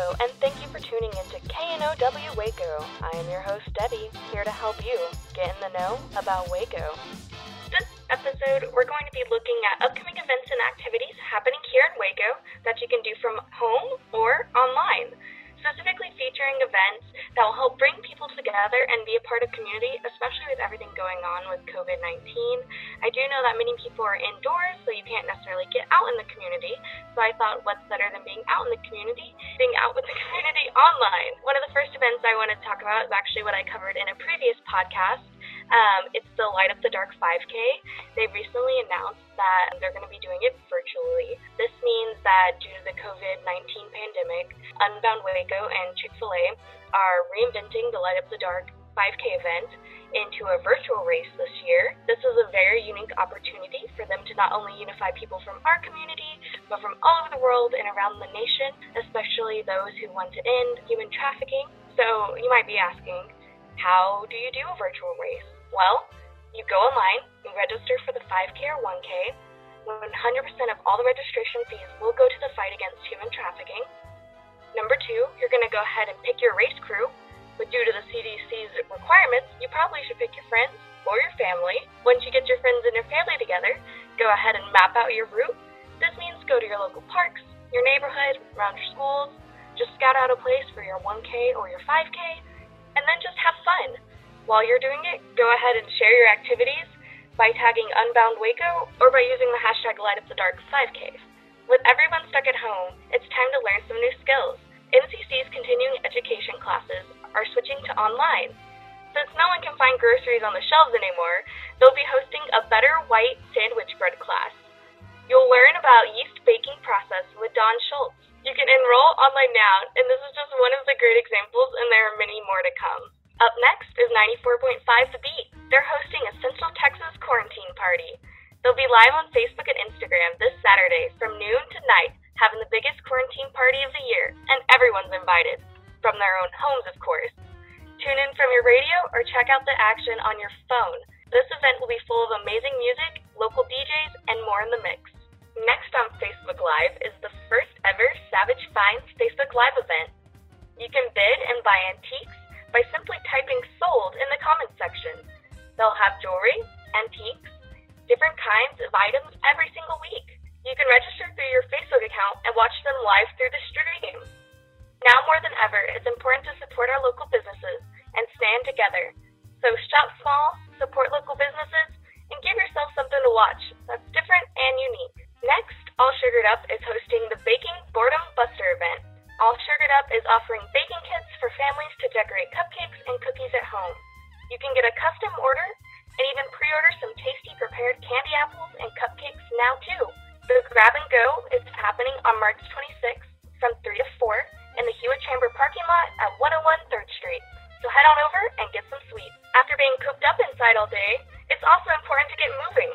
Hello, and thank you for tuning into KNOW Waco. I am your host, Debbie, here to help you get in the know about Waco. This episode, we're going to be looking at upcoming events and activities happening here in Waco that you can do from home or online, specifically featuring events that will help bring people together and be a part of community, especially with everything going on with COVID 19. I do know that many people are indoors, so you can't necessarily get out in the community. So I thought, what's better than being out in the community? Being out with the community online. One of the first events I want to talk about is actually what I covered in a previous podcast. Um, it's the Light Up the Dark 5K. They recently announced that they're going to be doing it virtually. This means that due to the COVID 19 pandemic, Unbound Waco and Chick fil A are reinventing the Light Up the Dark 5K event into a virtual race this year. This is a very unique opportunity for them to not only unify people from our community, but from all over the world and around the nation, especially those who want to end human trafficking. So you might be asking, how do you do a virtual race? Well, you go online, you register for the 5K or 1K. 100% of all the registration fees will go to the fight against human trafficking. Number two, you're going to go ahead and pick your race crew, but due to the CDC's requirements, you probably should pick your friends or your family. Once you get your friends and your family together, go ahead and map out your route. This means go to your local parks, your neighborhood, around your schools. Just scout out a place for your 1K or your 5K, and then just have fun. While you're doing it, go ahead and share your activities by tagging Unbound Waco or by using the hashtag LightUpTheDark5K. With everyone stuck at home, it's time to learn some new skills. MCC's continuing education classes are switching to online. Since no one can find groceries on the shelves anymore, they'll be hosting a Better White Sandwich Bread class. You'll learn about yeast baking process with Don Schultz. You can enroll online now, and this is just one of the great examples, and there are many more to come. Up next is 94.5 The Beat. They're hosting a Central Texas quarantine party. They'll be live on Facebook and Instagram this Saturday from noon to night, having the biggest quarantine party of the year, and everyone's invited. From their own homes, of course. Tune in from your radio or check out the action on your phone. This event will be full of amazing music, local DJs, and more in the mix. Next on Facebook Live is the first ever Savage Finds Facebook Live event. You can bid and buy antiques by simply typing sold in the comments section. They'll have jewelry, antiques, different kinds of items every single week. You can register through your Facebook account and watch them live through the stream. Now more than important to support our local businesses and stand together. So shop small, support local businesses, and give yourself something to watch that's different and unique. Next, All Sugared Up is hosting the Baking Boredom Buster event. All Sugared Up is offering all day, it's also important to get moving.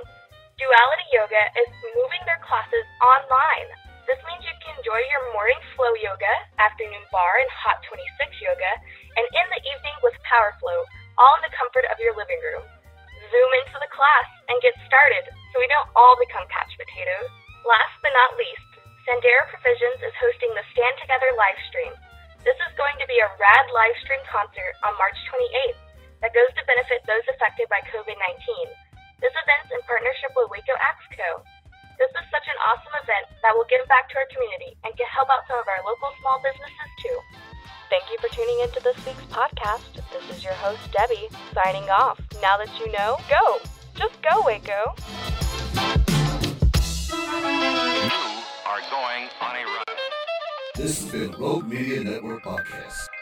Duality Yoga is moving their classes online. This means you can enjoy your morning flow yoga, afternoon barre and hot 26 yoga, and in the evening with power flow, all in the comfort of your living room. Zoom into the class and get started so we don't all become couch potatoes. Last but not least, Sandera Provisions is hosting the Stand Together live stream. This is going to be a rad live stream concert on March 28th that goes to benefit those affected by COVID 19. This event's in partnership with Waco AXCO. This is such an awesome event that will give back to our community and can help out some of our local small businesses too. Thank you for tuning into this week's podcast. This is your host, Debbie, signing off. Now that you know, go! Just go, Waco! You are going on a run. This has been Rogue Media Network Podcast.